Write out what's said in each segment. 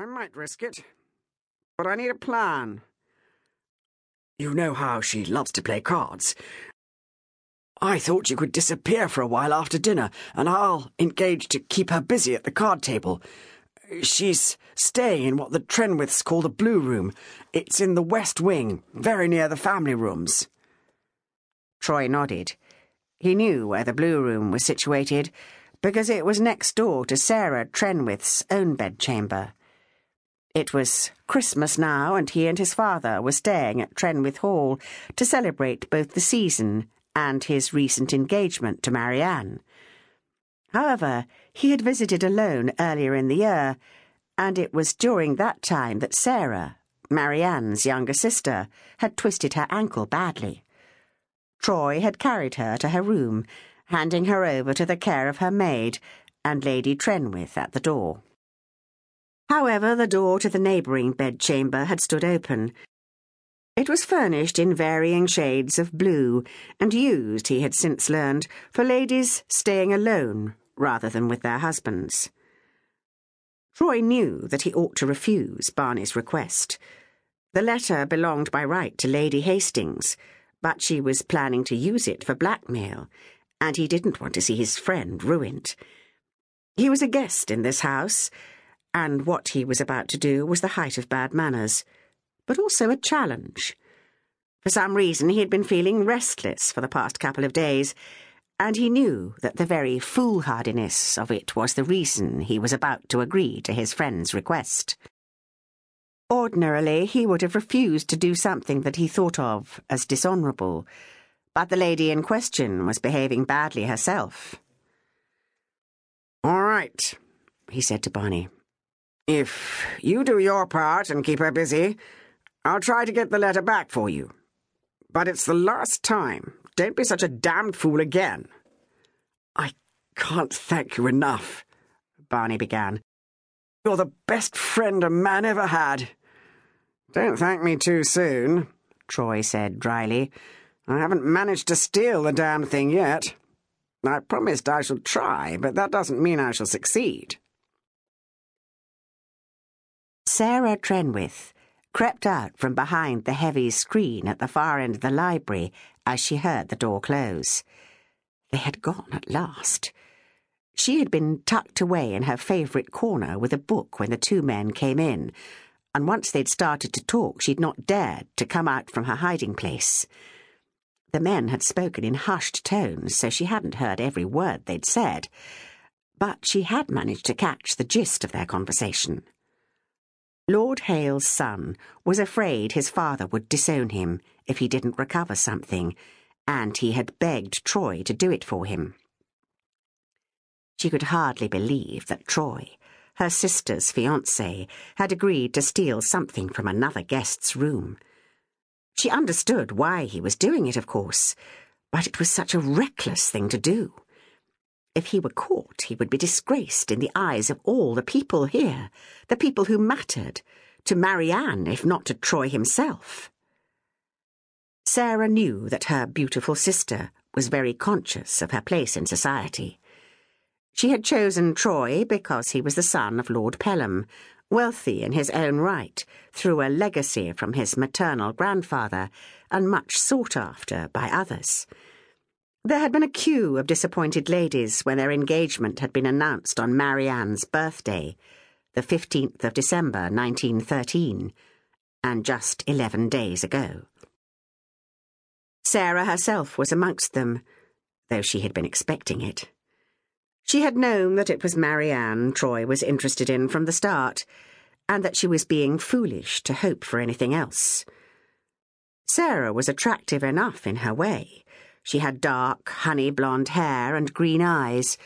I might risk it, but I need a plan. You know how she loves to play cards. I thought you could disappear for a while after dinner, and I'll engage to keep her busy at the card table. She's staying in what the Trenwiths call the Blue Room. It's in the West Wing, very near the family rooms. Troy nodded. He knew where the Blue Room was situated, because it was next door to Sarah Trenwith's own bedchamber. It was Christmas now, and he and his father were staying at Trenwith Hall to celebrate both the season and his recent engagement to Marianne. However, he had visited alone earlier in the year, and it was during that time that Sarah, Marianne's younger sister, had twisted her ankle badly. Troy had carried her to her room, handing her over to the care of her maid and Lady Trenwith at the door. However, the door to the neighbouring bedchamber had stood open, it was furnished in varying shades of blue, and used, he had since learned, for ladies staying alone rather than with their husbands. Troy knew that he ought to refuse Barney's request. The letter belonged by right to Lady Hastings, but she was planning to use it for blackmail, and he didn't want to see his friend ruined. He was a guest in this house, and what he was about to do was the height of bad manners but also a challenge. For some reason, he had been feeling restless for the past couple of days, and he knew that the very foolhardiness of it was the reason he was about to agree to his friend's request. Ordinarily, he would have refused to do something that he thought of as dishonourable, but the lady in question was behaving badly herself. All right, he said to Barney. If you do your part and keep her busy, I'll try to get the letter back for you. But it's the last time. Don't be such a damned fool again. I can't thank you enough, Barney began. You're the best friend a man ever had. Don't thank me too soon, Troy said dryly. I haven't managed to steal the damn thing yet. I promised I shall try, but that doesn't mean I shall succeed. Sarah Trenwith crept out from behind the heavy screen at the far end of the library as she heard the door close. They had gone at last. She had been tucked away in her favourite corner with a book when the two men came in, and once they'd started to talk, she'd not dared to come out from her hiding place. The men had spoken in hushed tones, so she hadn't heard every word they'd said, but she had managed to catch the gist of their conversation. Lord Hale's son was afraid his father would disown him if he didn't recover something, and he had begged Troy to do it for him. She could hardly believe that Troy, her sister's fiancé, had agreed to steal something from another guest's room. She understood why he was doing it, of course, but it was such a reckless thing to do. If he were caught, he would be disgraced in the eyes of all the people here, the people who mattered, to Marianne, if not to Troy himself. Sarah knew that her beautiful sister was very conscious of her place in society. She had chosen Troy because he was the son of Lord Pelham, wealthy in his own right, through a legacy from his maternal grandfather, and much sought after by others. There had been a queue of disappointed ladies when their engagement had been announced on Marianne's birthday, the 15th of December 1913, and just eleven days ago. Sarah herself was amongst them, though she had been expecting it. She had known that it was Marianne Troy was interested in from the start, and that she was being foolish to hope for anything else. Sarah was attractive enough in her way she had dark, honey blonde hair and green eyes.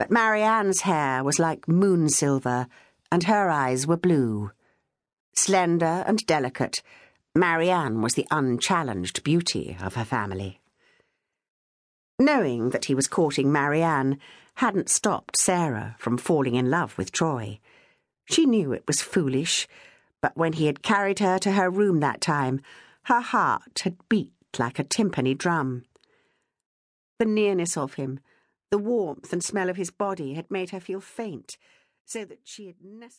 But Marianne's hair was like moon silver, and her eyes were blue. Slender and delicate, Marianne was the unchallenged beauty of her family. Knowing that he was courting Marianne hadn't stopped Sarah from falling in love with Troy. She knew it was foolish, but when he had carried her to her room that time, her heart had beat like a timpani drum. The nearness of him, the warmth and smell of his body had made her feel faint, so that she had nestled.